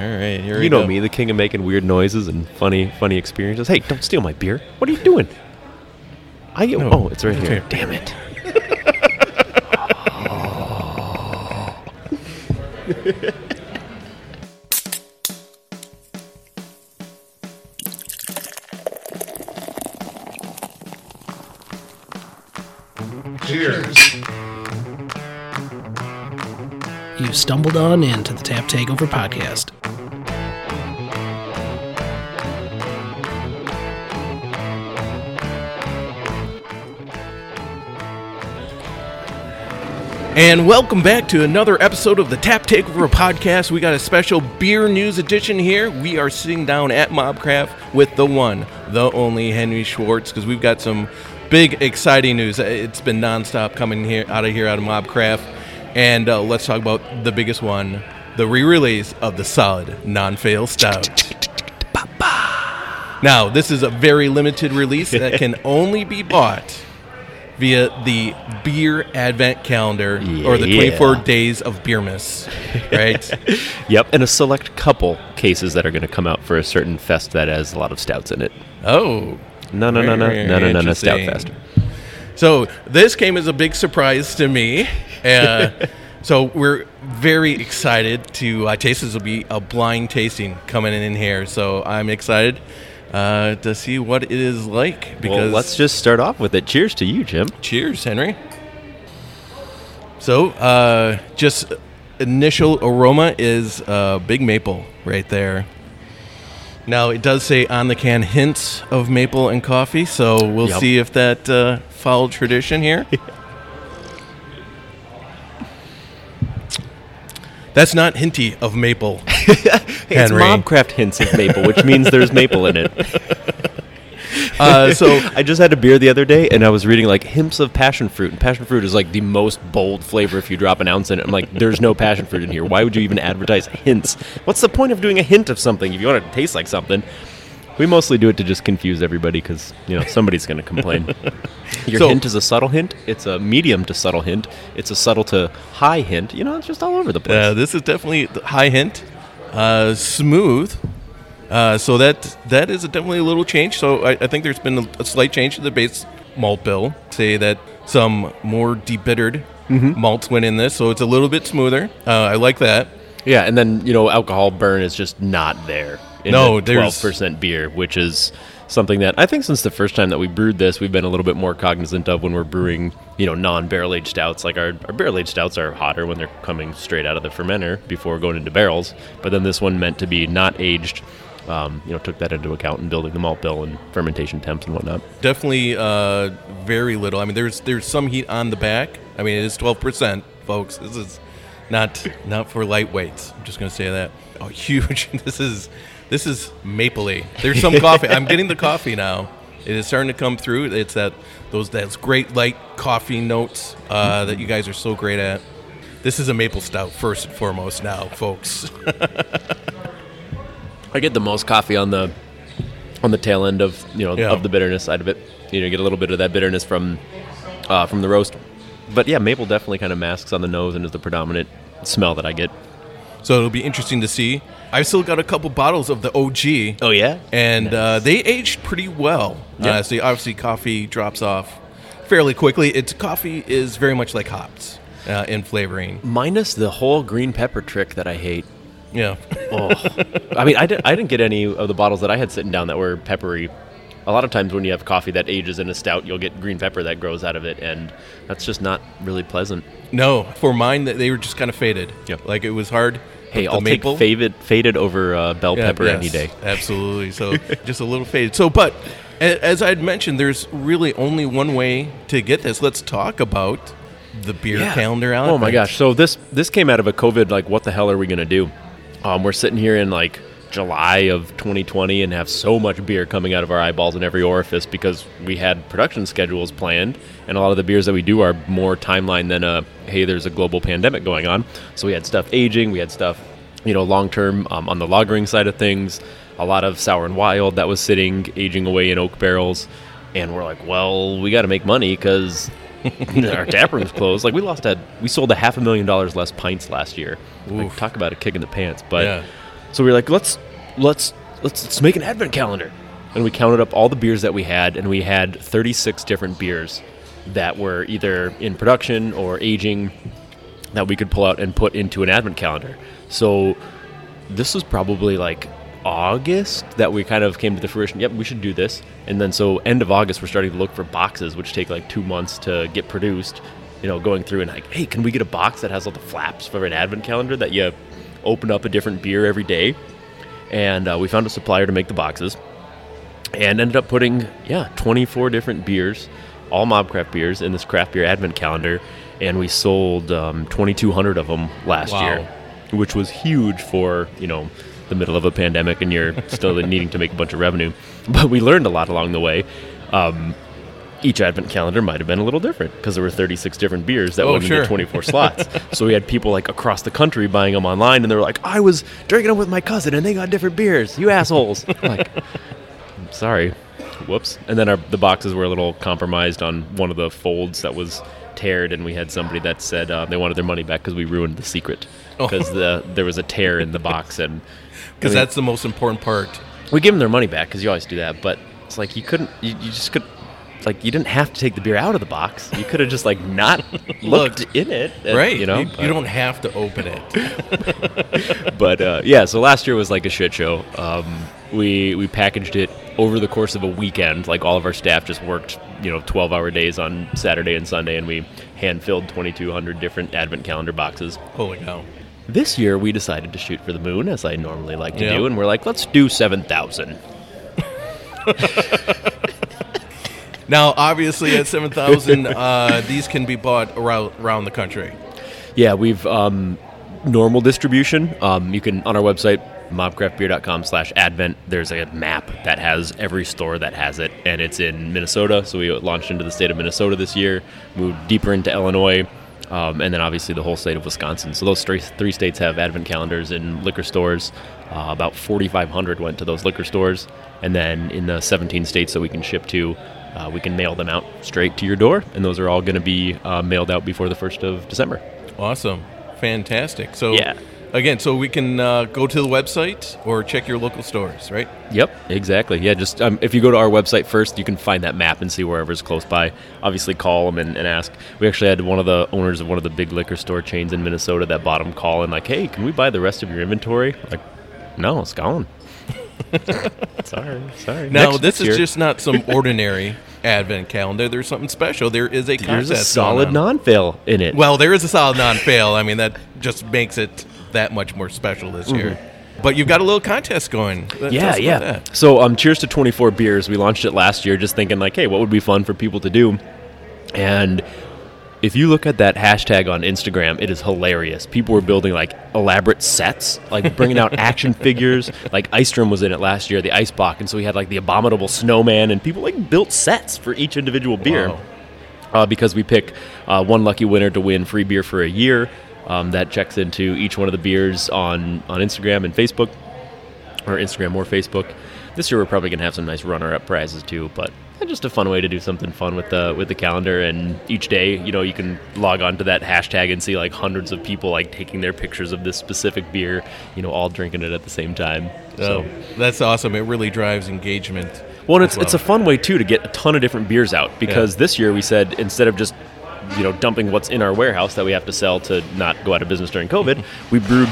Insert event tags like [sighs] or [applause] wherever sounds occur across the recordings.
right, here we You know go. me, the king of making weird noises and funny, funny experiences. Hey, don't steal my beer. What are you doing? I No, oh, it's right it's here. here. Damn it. Cheers. You stumbled on into the Tap Takeover podcast. And welcome back to another episode of the Tap Takeover podcast. We got a special beer news edition here. We are sitting down at Mobcraft with the one, the only Henry Schwartz, because we've got some big, exciting news. It's been nonstop coming here out of here out of Mobcraft, and uh, let's talk about the biggest one: the re-release of the solid non-fail stout. Now, this is a very limited release that can only be bought via the beer advent calendar or the 24 days of beermas, right? [laughs] Yep, and a select couple cases that are going to come out for a certain fest that has a lot of stouts in it. oh. No, no, no, no, no, no, no, no, stout fest. So this came as a big surprise to me. Uh, [laughs] so we're very excited to uh, taste. This will be a blind tasting coming in here. So I'm excited uh, to see what it is like. Because Well, let's just start off with it. Cheers to you, Jim. Cheers, Henry. So, uh, just initial aroma is uh, big maple right there. Now, it does say on the can hints of maple and coffee, so we'll Yep. see if that uh, followed tradition here. [laughs] That's not hinty of maple. [laughs] It's Henry. Mobcraft hints of maple, which means there's maple in it. [laughs] Uh, so, [laughs] I just had a beer the other day, and I was reading like hints of passion fruit, and passion fruit is like the most bold flavor if you drop an ounce in it. I'm like, there's no passion fruit in here. Why would you even advertise hints? What's the point of doing a hint of something if you want it to taste like something? We mostly do it to just confuse everybody because you know somebody's going to complain. [laughs] Your So- hint is a subtle hint. It's a medium to subtle hint. It's a subtle to high hint. You know, it's just all over the place. Uh, this is definitely the high hint, uh, smooth. Uh, so that that is definitely a little change. So I, I think there's been a, a slight change to the base malt bill. Say that some more debittered Mm-hmm. malts went in this, so it's a little bit smoother. Uh, I like that. Yeah, and then you know, alcohol burn is just not there. In No, there's- twelve percent beer, which is something that I think since the first time that we brewed this, we've been a little bit more cognizant of when we're brewing, you know, non-barrel aged stouts. Like our, our barrel aged stouts are hotter when they're coming straight out of the fermenter before going into barrels. But then this one meant to be not aged. Um, you know, took that into account in building the malt bill and fermentation temps and whatnot. Definitely uh, very little. I mean, there's there's some heat on the back. I mean, it is 12 percent, folks. This is not not for lightweights. I'm just gonna say that. Oh, [laughs] huge! this is this is mapley. There's some coffee. I'm getting the coffee now. It is starting to come through. It's that those that's great light coffee notes uh, that you guys are so great at. This is a maple stout first and foremost now, folks. [laughs] I get the most coffee on the on the tail end of you know Yeah. of the bitterness side of it. You know, you get a little bit of that bitterness from uh, from the roast. But yeah, maple definitely kind of masks on the nose and is the predominant smell that I get. so it'll be interesting to see. I've still got a couple bottles of the OG. Oh yeah, and uh, they aged pretty well. Yeah. Uh, so obviously, coffee drops off fairly quickly. It's coffee is very much like hops uh, in flavoring. minus the whole green pepper trick that I hate. Yeah, Oh, I mean, I didn't I didn't get any of the bottles that I had sitting down that were peppery. A lot of times when you have coffee that ages in a stout, you'll get green pepper that grows out of it, and that's just not really pleasant. no, for mine th- they were just kind of faded. Yep. like it was hard. Hey, I'll maple- take faded faded over uh, bell Yeah, pepper yes, any day. Absolutely. So [laughs] just a little faded. So, but as I'd mentioned, there's really only one way to get this. Let's talk about the beer Yeah. calendar. Oh my gosh! So this this came out of a COVID. Like, what the hell are we gonna do? Um, we're sitting here in like July of 2020 and have so much beer coming out of our eyeballs in every orifice because we had production schedules planned, and a lot of the beers that we do are more timeline than a hey, there's a global pandemic going on. So we had stuff aging, we had stuff, you know, long term um, on the lagering side of things. A lot of sour and wild that was sitting aging away in oak barrels, and we're like, well, we got to make money because [laughs] our tap room's closed. Like we lost a, we sold a half a million dollars less pints last year. Like, talk about a kick in the pants. But Yeah. So we were like, let's let's let's let's make an advent calendar. And we counted up all the beers that we had, and we had 36 different beers that were either in production or aging that we could pull out and put into an advent calendar. So this was probably like August that we kind of came to the fruition. Yep, we should do this. And then so end of August, we're starting to look for boxes, which take like two months to get produced. You know, going through and like, hey, can we get a box that has all the flaps for an advent calendar that you open up a different beer every day? And uh, we found a supplier to make the boxes, and ended up putting yeah 24 different beers, all Mobcraft beers, in this craft beer advent calendar. And we sold um, 2,200 of them last Wow. year which was huge for you know the middle of a pandemic and you're still [laughs] needing to make a bunch of revenue. But we learned a lot along the way. Um, each advent calendar might have been a little different because there were 36 different beers that Oh, went sure. into 24 [laughs] slots. so we had people like across the country buying them online, and they were like, "I was drinking them with my cousin, and they got different beers. You assholes!" Like, "I'm sorry, whoops. And then our, the boxes were a little compromised on one of the folds that was teared, and we had somebody that said uh, they wanted their money back because we ruined the secret because the there was a tear in the box, and Because I mean, that's the most important part. we give them their money back because you always do that. But it's like you couldn't, you, you just could. Like you didn't have to take the beer out of the box. You could have just like not [laughs] looked in it, and, Right. You know, you, you don't have to open it. [laughs] but uh, yeah, so last year was like a shit show. Um, we we packaged it over the course of a weekend. Like all of our staff just worked, you know, twelve hour days on Saturday and Sunday, and we hand filled twenty two hundred different advent calendar boxes. Holy cow. This year we decided to shoot for the moon, as I normally like to Yeah. do, and we're like, let's do seven thousand. [laughs] Now, obviously, at 7,000, uh, these can be bought around, around the country. Yeah, we've um, normal distribution. Um, you can on our website mobcraftbeer.com slash advent there's a map that has every store that has it and it's in minnesota so we launched into the state of minnesota this year moved deeper into illinois um, and then obviously the whole state of wisconsin so those three, three states have advent calendars in liquor stores uh, about 4500 went to those liquor stores and then in the 17 states that we can ship to uh, we can mail them out straight to your door and those are all going to be uh, mailed out before the 1st of december Awesome. Fantastic. So, Yeah. again, so we can uh, go to the website or check your local stores, right? Yep, exactly. Yeah, just um, if you go to our website first, you can find that map and see wherever's close by. Obviously, call them and, and ask. We actually had one of the owners of one of the big liquor store chains in Minnesota that bought them call and like, "Hey, can we buy the rest of your inventory?" Like, no, it's gone. [laughs] sorry, sorry. Now, Next- this next is just not some [laughs] ordinary advent calendar. There's something special. There is a there's a solid on. non-fail in it. Well, there is a solid non-fail. I mean, that just makes it that much more special this year. But you've got a little contest going. Tell Mm-hmm. yeah, about yeah. that. So, um, cheers to 24 beers. We launched it last year, just thinking like, hey, what would be fun for people to do? And if you look at that hashtag on Instagram, it is hilarious. People were building like elaborate sets, like bringing out action [laughs] figures. Like Icestrom was in it last year, the Ice Block, and so we had like the abominable snowman, and people like built sets for each individual beer Wow. uh, because we pick uh, one lucky winner to win free beer for a year. Um, that checks into each one of the beers on, on Instagram and Facebook, or Instagram or Facebook. This year we're probably gonna have some nice runner-up prizes too, but just a fun way to do something fun with the with the calendar. And each day, you know, you can log on to that hashtag and see like hundreds of people like taking their pictures of this specific beer, you know, all drinking it at the same time. So So that's awesome. It really drives engagement. well, and it's as it's a fun way too to get a ton of different beers out because Yeah. this year we said instead of just you know dumping what's in our warehouse that we have to sell to not go out of business during COVID, we brewed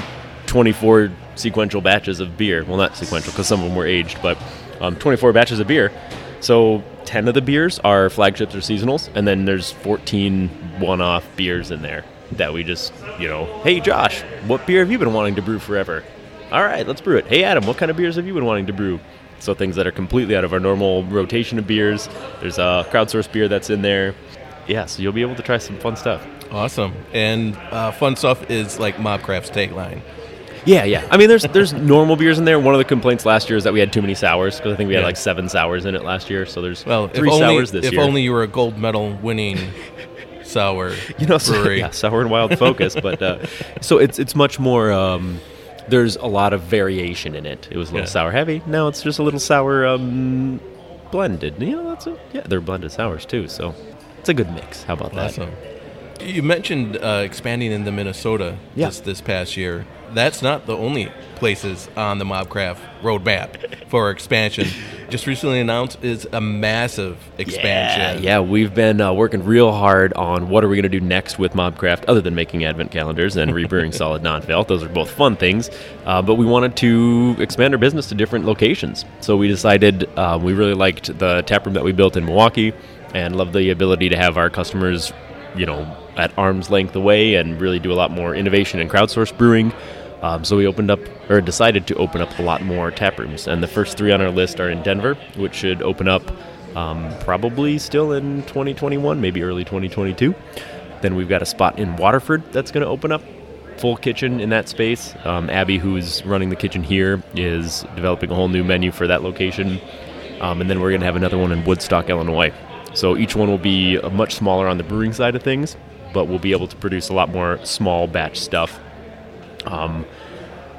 24 sequential batches of beer. Well, not sequential because some of them were aged, but um, 24 batches of beer. So 10 of the beers are flagships or seasonals, and then there's 14 one-off beers in there that we just you know, hey Josh, what beer have you been wanting to brew forever? All right, let's brew it. Hey Adam, what kind of beers have you been wanting to brew? So things that are completely out of our normal rotation of beers. There's a crowdsourced beer that's in there. Yeah, so you'll be able to try some fun stuff. Awesome. And uh, fun stuff is like Mobcraft's tagline. Yeah, yeah. I mean, there's there's normal beers in there. One of the complaints last year is that we had too many sours because I think we had Yeah. like seven sours in it last year. So there's Well, three only, sours this if year. If only you were a gold medal winning [laughs] sour you know, so, yeah, sour and wild focus. but uh, so it's it's much more. Um, there's a lot of variation in it. It was a little Yeah. sour heavy. Now it's just a little sour um, blended. You know, that's a, yeah. They're blended sours too. So it's a good mix. How about that? You mentioned uh, expanding into Minnesota Yeah. this, this past year. That's not the only places on the Mobcraft roadmap for expansion. Just recently announced is a massive expansion. Yeah, yeah, we've been uh, working real hard on what are we going to do next with Mobcraft, other than making advent calendars and rebrewing [laughs] solid non-fail. Those are both fun things, uh, but we wanted to expand our business to different locations. So we decided uh, we really liked the taproom that we built in Milwaukee, and loved the ability to have our customers, you know, at arm's length away, and really do a lot more innovation and crowdsourced brewing. Um, so we opened up, or decided to open up a lot more tap rooms, and the first three on our list are in Denver, which should open up um, probably still in 2021, maybe early 2022. Then we've got a spot in Waterford that's going to open up, full kitchen in that space. Um, Abby, who's running the kitchen here, is developing a whole new menu for that location, um, and then we're going to have another one in Woodstock, Illinois. So each one will be uh, much smaller on the brewing side of things, but we'll be able to produce a lot more small batch stuff um,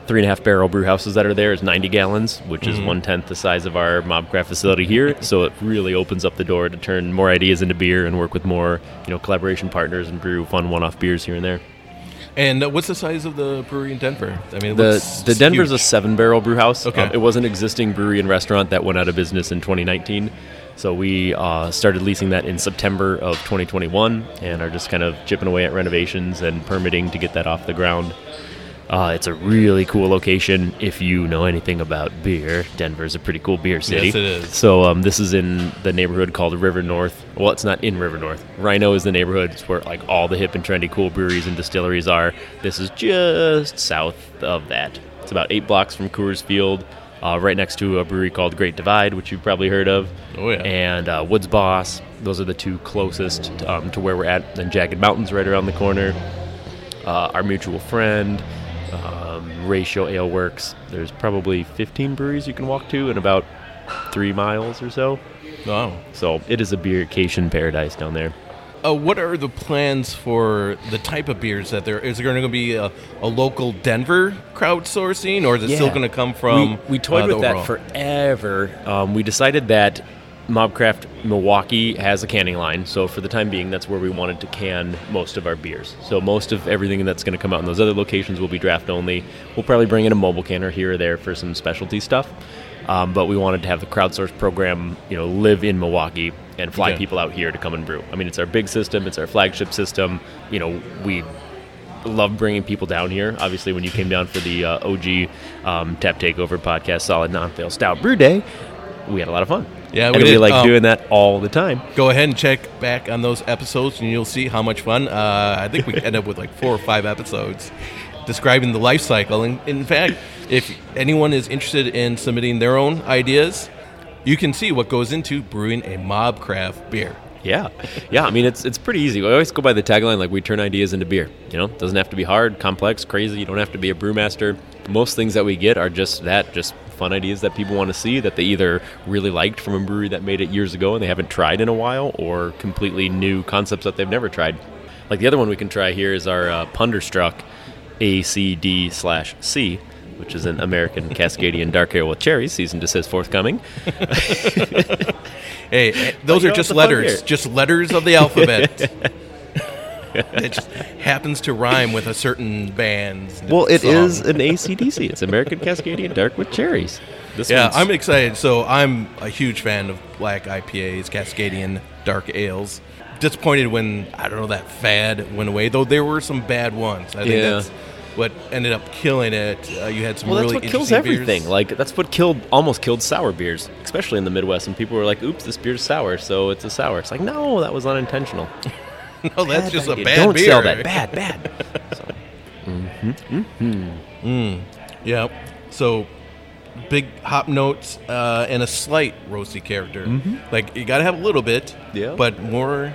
three and a half barrel brew houses that are there is 90 gallons, which is one tenth the size of our Mobcraft facility here. [laughs] So it really opens up the door to turn more ideas into beer and work with more, you know, collaboration partners and brew fun one-off beers here and there. And uh, what's the size of the brewery in Denver? I mean, it The the Denver's a seven barrel brew house. Okay. Um, it was an existing brewery and restaurant that went out of business in 2019. So we uh, started leasing that in September of 2021 and are just kind of chipping away at renovations and permitting to get that off the ground. Uh, it's a really cool location if you know anything about beer. Denver's a pretty cool beer city. Yes, it is. So um, this is in the neighborhood called River North. Well, it's not in River North. RiNo is the neighborhood. It's where like all the hip and trendy cool breweries and distilleries are. This is just south of that. It's about eight blocks from Coors Field, uh, right next to a brewery called Great Divide, which you've probably heard of. Oh, yeah. And uh, Woods Boss. Those are the two closest um, to where we're at. Then Jagged Mountains right around the corner uh, our mutual friend, um, Ratio Ale Works. There's probably 15 breweries you can walk to in about three miles or so. Wow. So it is a beercation paradise down there. Uh, what are the plans for the type of beers that there is? There going to be a, a local Denver crowdsourcing, or is it still going to come from? we, we toyed uh, with that forever. Um, we decided that Mobcraft Milwaukee has a canning line, so for the time being, that's where we wanted to can most of our beers. So most of everything that's going to come out in those other locations will be draft only. We'll probably bring in a mobile canner here or there for some specialty stuff. Um, but we wanted to have the crowdsource program, you know, live in Milwaukee and fly Okay. people out here to come and brew. I mean, it's our big system, it's our flagship system. You know, we love bringing people down here. Obviously, when you came down for the uh, OG um, Tap Takeover podcast, Solid Non-Fail Stout Brew Day, we had a lot of fun. Yeah, and we we, did. like Um, doing that all the time. Go ahead and check back on those episodes, and you'll see how much fun. Uh, I think we end up with like four or five episodes describing the life cycle. And in fact, if anyone is interested in submitting their own ideas, you can see what goes into brewing a Mobcraft beer. Yeah, yeah. I mean, it's it's pretty easy. We always go by the tagline like we turn ideas into beer. You know, it doesn't have to be hard, complex, crazy. You don't have to be a brewmaster. Most things that we get are just that, just fun ideas that people want to see that they either really liked from a brewery that made it years ago and they haven't tried in a while, or completely new concepts that they've never tried. Like the other one we can try here is our uh, Punderstruck ACD slash C. Which is an American Cascadian dark ale with cherries, season to says forthcoming. [laughs] Hey, eh, those are just it's a fun letters, just letters of the alphabet. [laughs] it just happens to rhyme with a certain band's [laughs] Well, it song. is an ACDC. It's American Cascadian Dark with cherries. This Yeah, I'm excited. So I'm a huge fan of black IPAs, Cascadian dark ales. Disappointed when I don't know that fad went away, though there were some bad ones. I think Yeah. that's what ended up killing it. Uh, you had some well, that's really what kills everything. beers. Like that's what killed almost killed sour beers, especially in the Midwest. And people were like, "Oops, this beer's sour, so it's a sour." It's like, no, that was unintentional. [laughs] no, that's just a bad Don't beer. sell that. Bad, bad. [laughs] mm-hmm mm-hmm. Mm, Yeah. So big hop notes uh, and a slight roasty character. Like you got to have a little bit, Mm-hmm. Yeah. but more,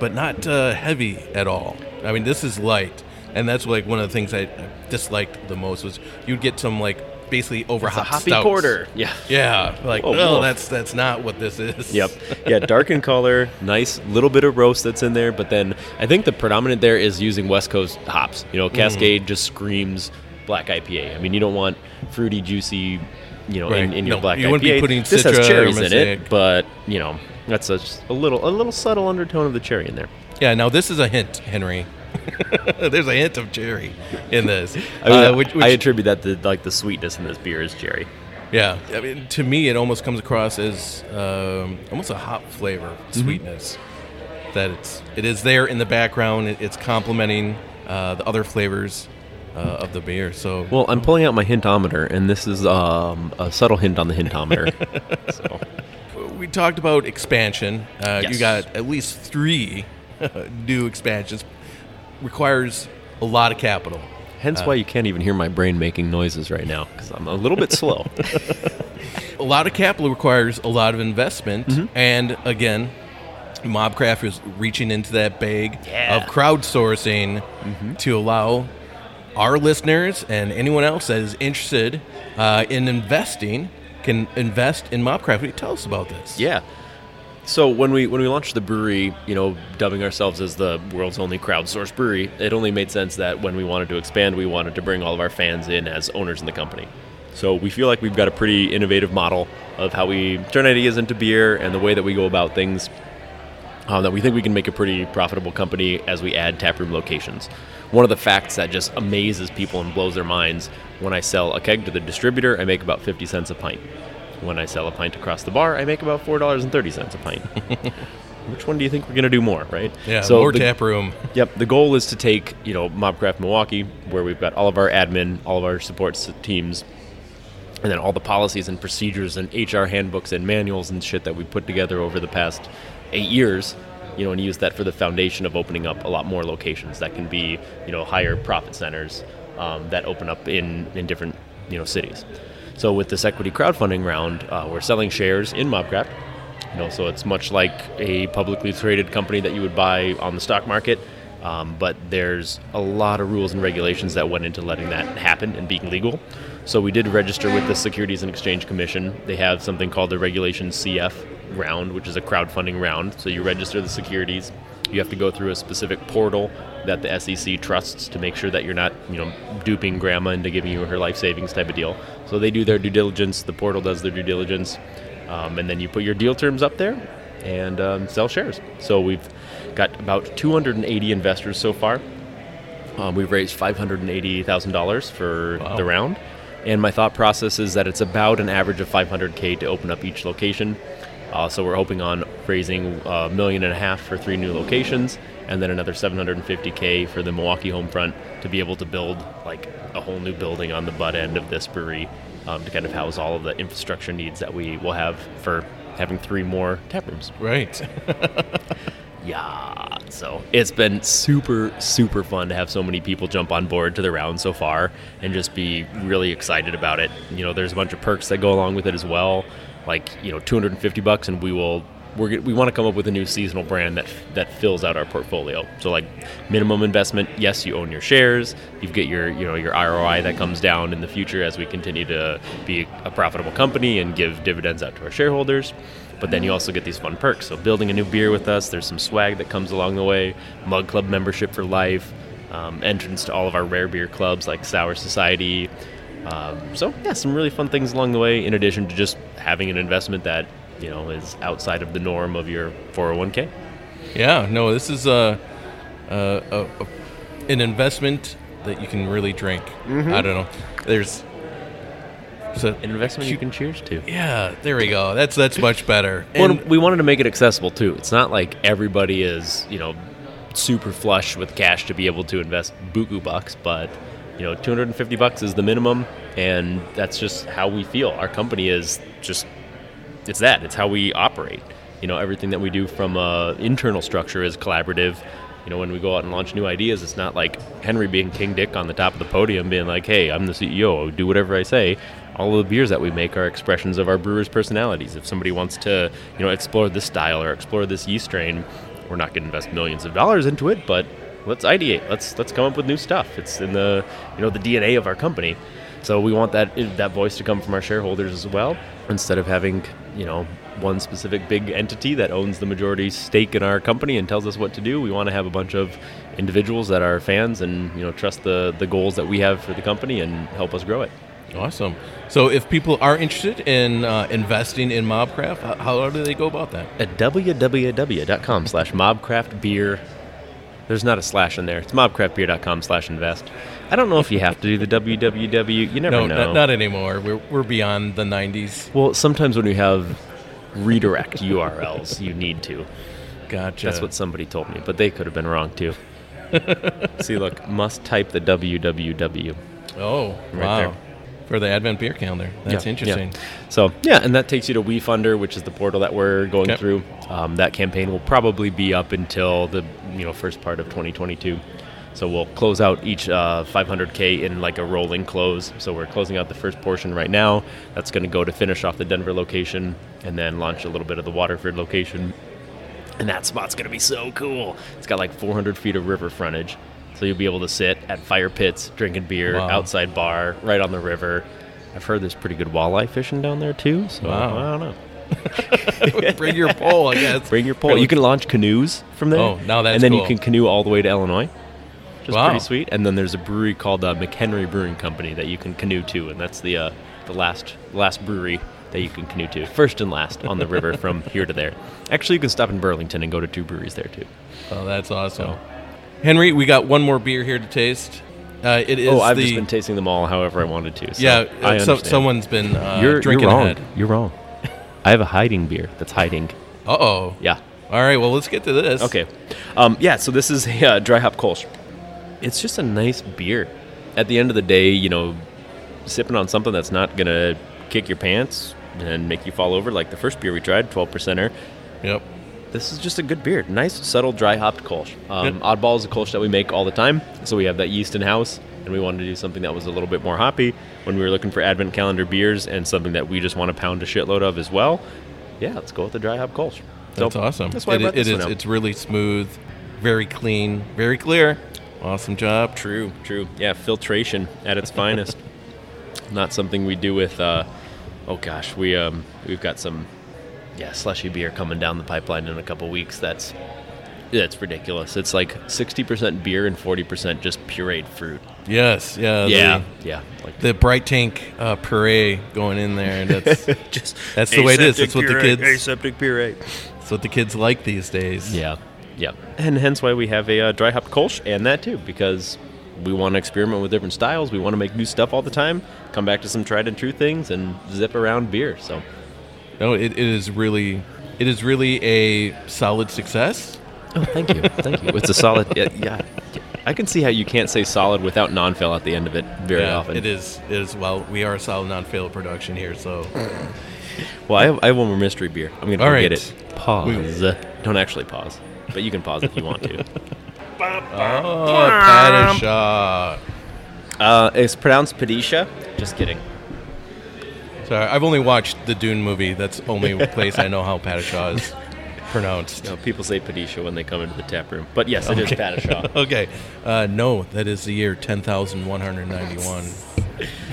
but not uh, heavy at all. I mean, this is light, and that's like one of the things I disliked the most was you'd get some like basically over hoppy porter. Yeah. Yeah, like Whoa, no, woof. that's that's not what this is. Yep. Yeah, dark in color, nice little bit of roast that's in there, but then I think the predominant there is using West Coast hops. You know, Mm. Cascade just screams black IPA. I mean, you don't want fruity, juicy, you know, in, Right. in your No, black you IPA. wouldn't be putting this has Citra or cherries in it, but you know, that's a, a little a little subtle undertone of the cherry in there. Yeah, now this is a hint, Henry. [laughs] There's a hint of cherry in this. I, mean, uh, which, I attribute that to like the sweetness in this beer is cherry. yeah, I mean, to me, it almost comes across as um, almost a hop flavor, Mm-hmm. sweetness. That it's it is there in the background. It, it's complementing uh, the other flavors uh, of the beer. So Well, I'm pulling out my hintometer, and this is um, a subtle hint on the hintometer. [laughs] so we talked about expansion. Uh, You got at least three [laughs] new expansions. Requires a lot of capital. hence why you can't even hear my brain making noises right now because I'm a little bit slow. [laughs] [laughs] a lot of capital requires a lot of investment, Mm-hmm. and again, Mobcraft is reaching into that bag Yeah. of crowdsourcing Mm-hmm. to allow our listeners and anyone else that is interested uh, in investing can invest in Mobcraft. Tell us about this? Yeah. So when we when we launched the brewery, you know, dubbing ourselves as the world's only crowdsourced brewery, it only made sense that when we wanted to expand, we wanted to bring all of our fans in as owners in the company. So we feel like we've got a pretty innovative model of how we turn ideas into beer and the way that we go about things. Uh, that we think we can make a pretty profitable company as we add taproom locations. One of the facts that just amazes people and blows their minds when I sell a keg to the distributor, I make about 50 cents a pint. When I sell a pint across the bar, I make about $4.30 a pint. [laughs] Which one do you think we're going to do more, right? Yeah, So more the- tap room. Yep. The goal is to take, you know, Mobcraft Milwaukee, where we've got all of our admin, all of our support teams, and then all the policies and procedures and HR handbooks and manuals and shit that we put together over the past eight years, you know, and use that for the foundation of opening up a lot more locations that can be, you know, higher profit centers um, that open up in, in different, you know, cities. So with this equity crowdfunding round, uh, we're selling shares in Mobcraft. You know, so it's much like a publicly traded company that you would buy on the stock market. Um, but there's a lot of rules and regulations that went into letting that happen and being legal. So we did register with the Securities and Exchange Commission. They have something called the Regulation CF round, which is a crowdfunding round. So you register the securities. You have to go through a specific portal that the SEC trusts to make sure that you're not, you know, duping grandma into giving you her life savings type of deal. So they do their due diligence. The portal does their due diligence, um, and then you put your deal terms up there and um, sell shares. So we've got about 280 investors so far. Um, we've raised $580,000 for Wow. the round. And my thought process is that it's about an average of 500K to open up each location. Uh, so we're hoping on raising a million and a half for three new locations, and then another 750K for the Milwaukee home front to be able to build like a whole new building on the butt end of this brewery um, to kind of house all of the infrastructure needs that we will have for having three more tap rooms. Right. [laughs] Yeah. So it's been super, super fun to have so many people jump on board to the round so far and just be really excited about it. You know, there's a bunch of perks that go along with it as well, like you know, 250 bucks, and we will. We're, we want to come up with a new seasonal brand that that fills out our portfolio. So like minimum investment, yes, you own your shares. You get your you know your ROI that comes down in the future as we continue to be a profitable company and give dividends out to our shareholders. But then you also get these fun perks. So building a new beer with us, there's some swag that comes along the way, Mug Club membership for life, um, entrance to all of our rare beer clubs like Sour Society. Um, so yeah, some really fun things along the way. In addition to just having an investment that you know is outside of the norm of your 401k. Yeah, no, this is a, a, a, a an investment that you can really drink. Mm-hmm. I don't know. There's so An investment you can cheers to. yeah, there we go. That's that's much better. Well, And- we wanted to make it accessible too. It's not like everybody is, you know, super flush with cash to be able to invest buku bucks, but you know, 250 bucks is the minimum, and that's just how we feel. Our company is just it's that. It's how we operate. You know, everything that we do from a internal structure is collaborative. You know, when we go out and launch new ideas, it's not like Henry being King Dick on the top of the podium, being like, "Hey, I'm the CEO. do whatever I say." All of the beers that we make are expressions of our brewers' personalities. If somebody wants to, you know, explore this style or explore this yeast strain, we're not going to invest millions of dollars into it, but let's ideate. Let's let's come up with new stuff. It's in the you know the DNA of our company. So we want that that voice to come from our shareholders as well, instead of having you know one specific big entity that owns the majority stake in our company and tells us what to do. We want to have a bunch of individuals that are fans and you know trust the the goals that we have for the company and help us grow it. awesome. So if people are interested in uh, investing in Mobcraft, how, how do they go about that? At www.com slash mobcraftbeer There's not a slash in there. It's mobcraftbeer.com slash invest. I don't know if you have to do the www. You never No, know. not, not anymore. We're, we're beyond the 90s. well, sometimes when you have redirect URLs, you need to. Gotcha. That's what somebody told me, but they could have been wrong too. [laughs] See, look, must type the www. Oh, Right wow. there. For the Advent Beer Calendar. That's Yeah, interesting. yeah. So yeah, and that takes you to WeFunder, which is the portal that we're going Okay. through. Um, that campaign will probably be up until the you know first part of 2022. So we'll close out each uh, 500k in like a rolling close. So we're closing out the first portion right now. That's going to go to finish off the Denver location, and then launch a little bit of the Waterford location. And that spot's going to be so cool. It's got like 400 feet of river frontage. So you'll be able to sit at fire pits, drinking beer, Wow. outside bar, right on the river. I've heard there's pretty good walleye fishing down there too. So Wow. I don't know. [laughs] Bring your pole, I guess. Bring your pole. You can launch canoes from there. Oh, now that's cool. And then you can canoe all the way to Illinois. Which is Wow. pretty sweet. And then there's a brewery called uh, McHenry Brewing Company that you can canoe to, and that's the uh, the last last brewery that you can canoe to, first and last on the river from [laughs] here to there. Actually, you can stop in Burlington and go to two breweries there too. Oh, that's awesome. Henry, we got one more beer here to taste. Uh, it is oh, I've the just been tasting them all however I wanted to. So yeah. Uh, so, someone's been uh, you're, drinking you're wrong. ahead. You're wrong. I have a hiding beer that's hiding. Uh oh. Yeah. All right. Well, let's get to this. Okay. Um, yeah, so this is a uh, dry hop Kolsch. It's just a nice beer. At the end of the day, you know, sipping on something that's not going to kick your pants and make you fall over like the first beer we tried, 12%er. Yep. This is just a good beer. Nice, subtle, dry hopped Kolsch. Um. Oddball is a Kolsch that we make all the time, so we have that yeast in house, and we wanted to do something that was a little bit more hoppy when we were looking for Advent calendar beers and something that we just want to pound a shitload of as well. Yeah, let's go with the dry hop Kolsch. So, That's awesome. That's why I It- brought it this is. one out. It's really smooth, very clean, very clear. Awesome job. True, true. Yeah, filtration at its finest. [laughs] Not something we do with. Uh, oh gosh, we um we've got some yeah slushy beer coming down the pipeline in a couple weeks. That's that's ridiculous. It's like sixty percent beer and forty percent just pureed fruit. Yes. Yeah. yeah, yeah. Like The, the bright tank uh, puree going in there, and that's [laughs] just that's the way it is. That's what the kids. aseptic puree. That's what the kids like these days. Yeah, yeah. And hence why we have a uh, dry hop Kolsch and that too, because we want to experiment with different styles. We want to make new stuff all the time. Come back to some tried and true things and zip around beer. So No, it, it is really, it is really a solid success. Oh, thank you, thank you. It's a solid. Yeah, yeah. I can see how you can't say solid without non-fail at the end of it very yeah, often. It is. It is. Well, we are a solid non-fail production here, so Well, I have, I have one more mystery beer. I'm gonna go right. get it. Pause. Don't actually pause, but you can pause if you want to. oh, Padishaw. Uh, it's pronounced Padisha. Just kidding. Sorry, I've only watched the Dune movie. That's the only [laughs] place I know how Padishaw is pronounced. No, people say Padisha when they come into the tap room, but yes, it is Padishaw. [laughs] Okay, uh, no, that is the year ten thousand one hundred ninety-one.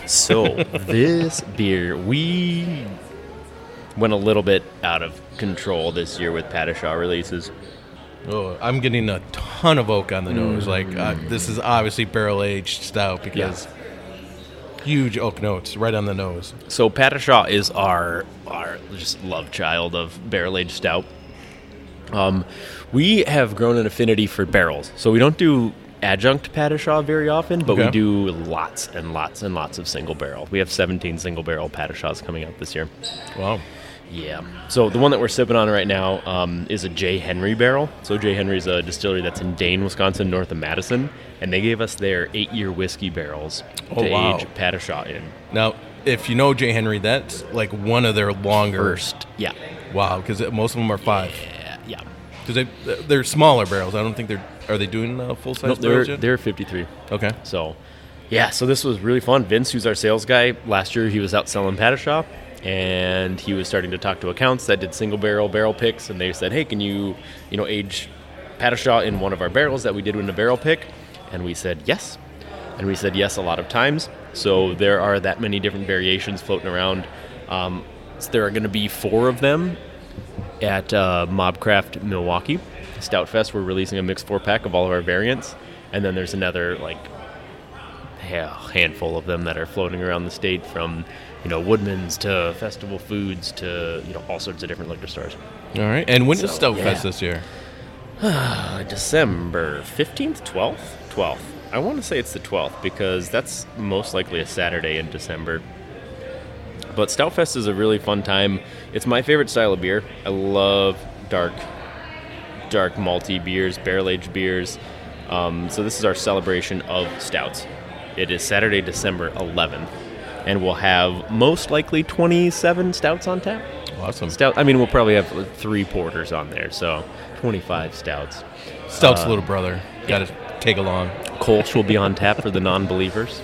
So [laughs] this beer, we went a little bit out of control this year with Padishaw releases. Oh, I'm getting a ton of oak on the nose. Like uh, this is obviously barrel aged stout because huge oak notes right on the nose. So Padishaw is our our just love child of barrel aged stout. Um, we have grown an affinity for barrels, so we don't do adjunct Padishaw very often, but we do lots and lots and lots of single barrel. We have 17 single barrel Padishaws coming out this year. Wow. Yeah. So the one that we're sipping on right now um, is a J. Henry barrel. So J. Henry's a distillery that's in Dane, Wisconsin, north of Madison, and they gave us their eight-year whiskey barrels Oh, to wow. age Padishaw in. Now, if you know J. Henry, that's like one of their longer. First, yeah, Wow, because most of them are five. yeah, yeah. Because they they're smaller barrels. I don't think they're. Are they doing uh, full size Nope, they're yet? they're 53. okay. So, yeah. So this was really fun. Vince, who's our sales guy, last year he was out selling Padishaw, and he was starting to talk to accounts that did single barrel barrel picks, and they said, "Hey, can you, you know, age Padishaw in one of our barrels that we did in a barrel pick?" And we said yes, and we said yes a lot of times. So there are that many different variations floating around. Um, so there are going to be four of them at uh, Mobcraft Milwaukee Stout Fest. We're releasing a mixed four pack of all of our variants, and then there's another like ha- handful of them that are floating around the state from you know Woodman's to Festival Foods to you know all sorts of different liquor stores. All right. And when is So, Stout yeah. Fest this year? [sighs] December 15th, 12th? 12th. I want to say it's the 12th because that's most likely a Saturday in December. But Stoutfest is a really fun time. It's my favorite style of beer. I love dark, dark malty beers, barrel aged beers. Um, so this is our celebration of stouts. It is Saturday, December 11th, and we'll have most likely 27 stouts on tap. Awesome. Stout. I mean, we'll probably have three porters on there, so 25 stouts. Stout's uh, little brother. Got to take along. Kolsch will be on tap for the [laughs] non-believers.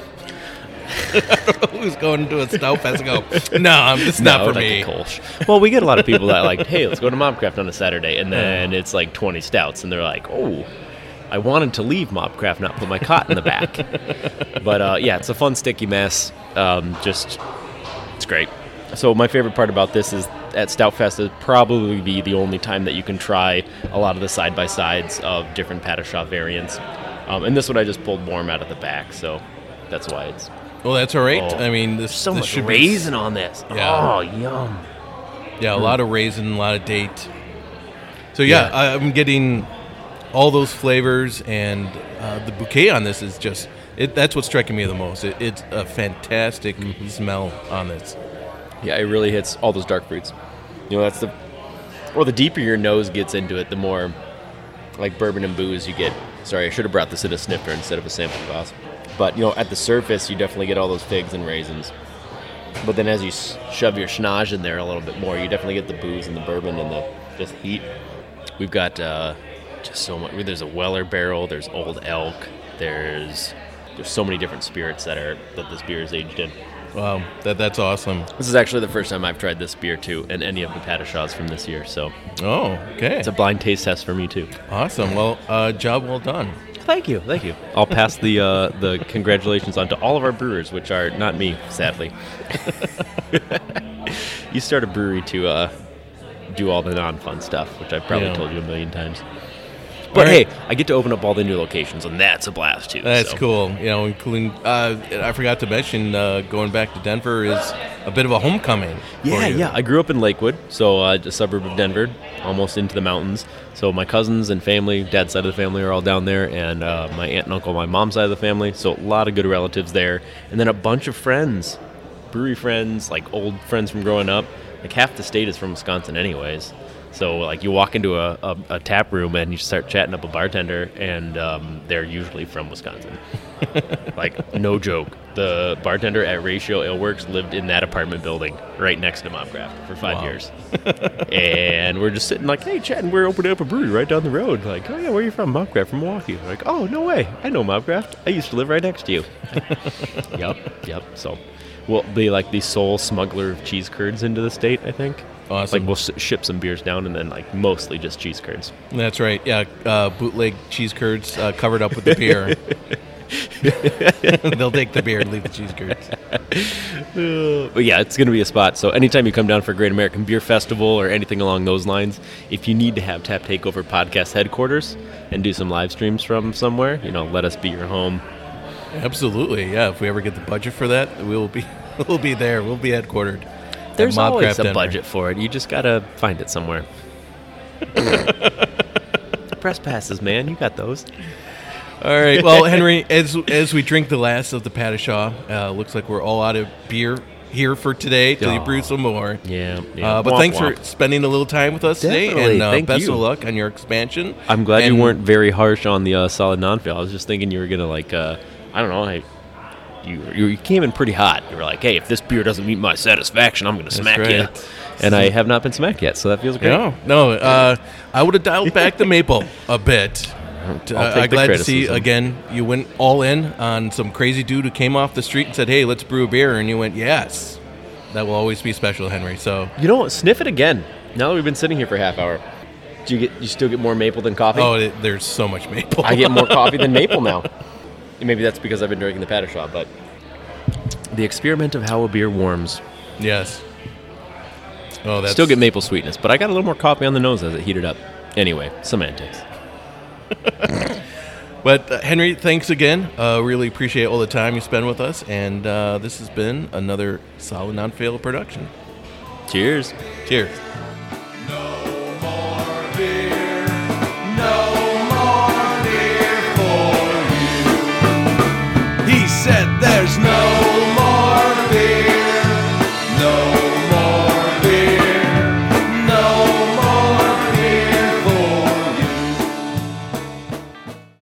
Who's going to a stout fest and go, no, it's not No, for like me. Kolsch. Well, we get a lot of people that like, hey, let's go to Mobcraft on a Saturday, and then it's like 20 stouts, and they're like, oh, I wanted to leave Mobcraft, not put my cot in the back. [laughs] but uh, yeah, it's a fun sticky mess. Um, just, it's great. So my favorite part about this is at Stoutfest is probably be the only time that you can try a lot of the side by sides of different Padishaw variants. Um, and this one I just pulled warm out of the back, so that's why it's Well, that's all right. Oh. I mean, this so this much should be- raisin on this. Yeah. Oh, yum. Yeah, a lot of raisin, a lot of date. So yeah, I I'm getting all those flavors, and uh, the bouquet on this is just it. That's what's striking me the most. It, it's a fantastic Mm-hmm. smell on this. Yeah, it really hits all those dark fruits. You know, that's the or the deeper your nose gets into it, the more like bourbon and booze you get. Sorry, I should have brought this in a snifter instead of a sample glass. But you know, at the surface, you definitely get all those figs and raisins. But then as you shove your schnoz in there a little bit more, you definitely get the booze and the bourbon and the just heat. We've got uh, just so much. There's a Weller barrel. There's Old Elk. There's there's so many different spirits that are that this beer is aged in. Wow, that that's awesome. This is actually the first time I've tried this beer too, and any of the Padishaws from this year. So Oh, okay, it's a blind taste test for me too. awesome. Well, uh, job well done. Thank you, thank you. I'll pass the uh, the congratulations on to all of our brewers, which are not me, sadly. [laughs] you start a brewery to uh, do all the non-fun stuff, which I've probably Yeah. told you a million times. But All hey. I get to open up all the new locations, and that's a blast too. That's so. cool. You know, including uh, I forgot to mention uh, going back to Denver is a bit of a homecoming. for Yeah, yeah. I grew up in Lakewood, so uh, a suburb of Denver, almost into the mountains. So my cousins and family, dad's side of the family, are all down there, and uh, my aunt and uncle, my mom's side of the family. So a lot of good relatives there, and then a bunch of friends, brewery friends, like old friends from growing up. Like half the state is from Wisconsin, anyways. So like you walk into a, a, a tap room and you start chatting up a bartender, and um, they're usually from Wisconsin. [laughs] like no joke, the bartender at Ratio Ale Works lived in that apartment building right next to Mobcraft for five Wow. years. [laughs] and we're just sitting like, hey, chatting. We're opening up a brewery right down the road. Like, oh yeah, where are you from? Mobcraft from Milwaukee. Like, oh no way, I know Mobcraft. I used to live right next to you. [laughs] yep, yep. So we'll be like the sole smuggler of cheese curds into the state. I think. Awesome. Like we'll ship some beers down, and then like mostly just cheese curds. That's right. Yeah, uh, bootleg cheese curds uh, covered up with the beer. [laughs] They'll take the beer and leave the cheese curds. [laughs] But yeah, it's going to be a spot. So anytime you come down for Great American Beer Festival or anything along those lines, if you need to have Tap Takeover podcast headquarters and do some live streams from somewhere, you know, let us be your home. Absolutely. Yeah. If we ever get the budget for that, we'll be [laughs] we'll be there. We'll be headquartered. At There's always a Denver. budget for it. You just got to find it somewhere. [laughs] Press passes, man. You got those. All right. Well, Henry, as as we drink the last of the Padishaw, uh, looks like we're all out of beer here for today till you brew some more. Yeah. yeah. Uh, but Womp thanks womp. for spending a little time with us today, Definitely. and uh, Thank best you. of luck on your expansion. I'm glad And- you weren't very harsh on the uh, solid non-fail. I was just thinking you were gonna like, uh, I don't know, I, you, you came in pretty hot. You were like, hey, if this beer doesn't meet my satisfaction, I'm gonna smack you. And I have not been smacked yet, so that feels great. No, no. Uh, I would have dialed back the maple a bit. [laughs] Uh, I'm the glad to see again. You went all in on some crazy dude who came off the street and said, "Hey, let's brew a beer," and you went, "Yes." That will always be special, Henry. So, You know what? Sniff it again. Now that we've been sitting here for a half hour, do you get? You still get more maple than coffee? oh, it, there's so much maple. I get more coffee than [laughs] maple now. Maybe that's because I've been drinking the Padishaw, but the experiment of how a beer warms. yes. Oh, that's Still get maple sweetness, but I got a little more coffee on the nose as it heated up. Anyway, semantics. [laughs] But uh, Henry, thanks again. Uh, really appreciate all the time you spend with us, and uh, this has been another solid non-fail production. Cheers. Cheers. No more beer. said there's no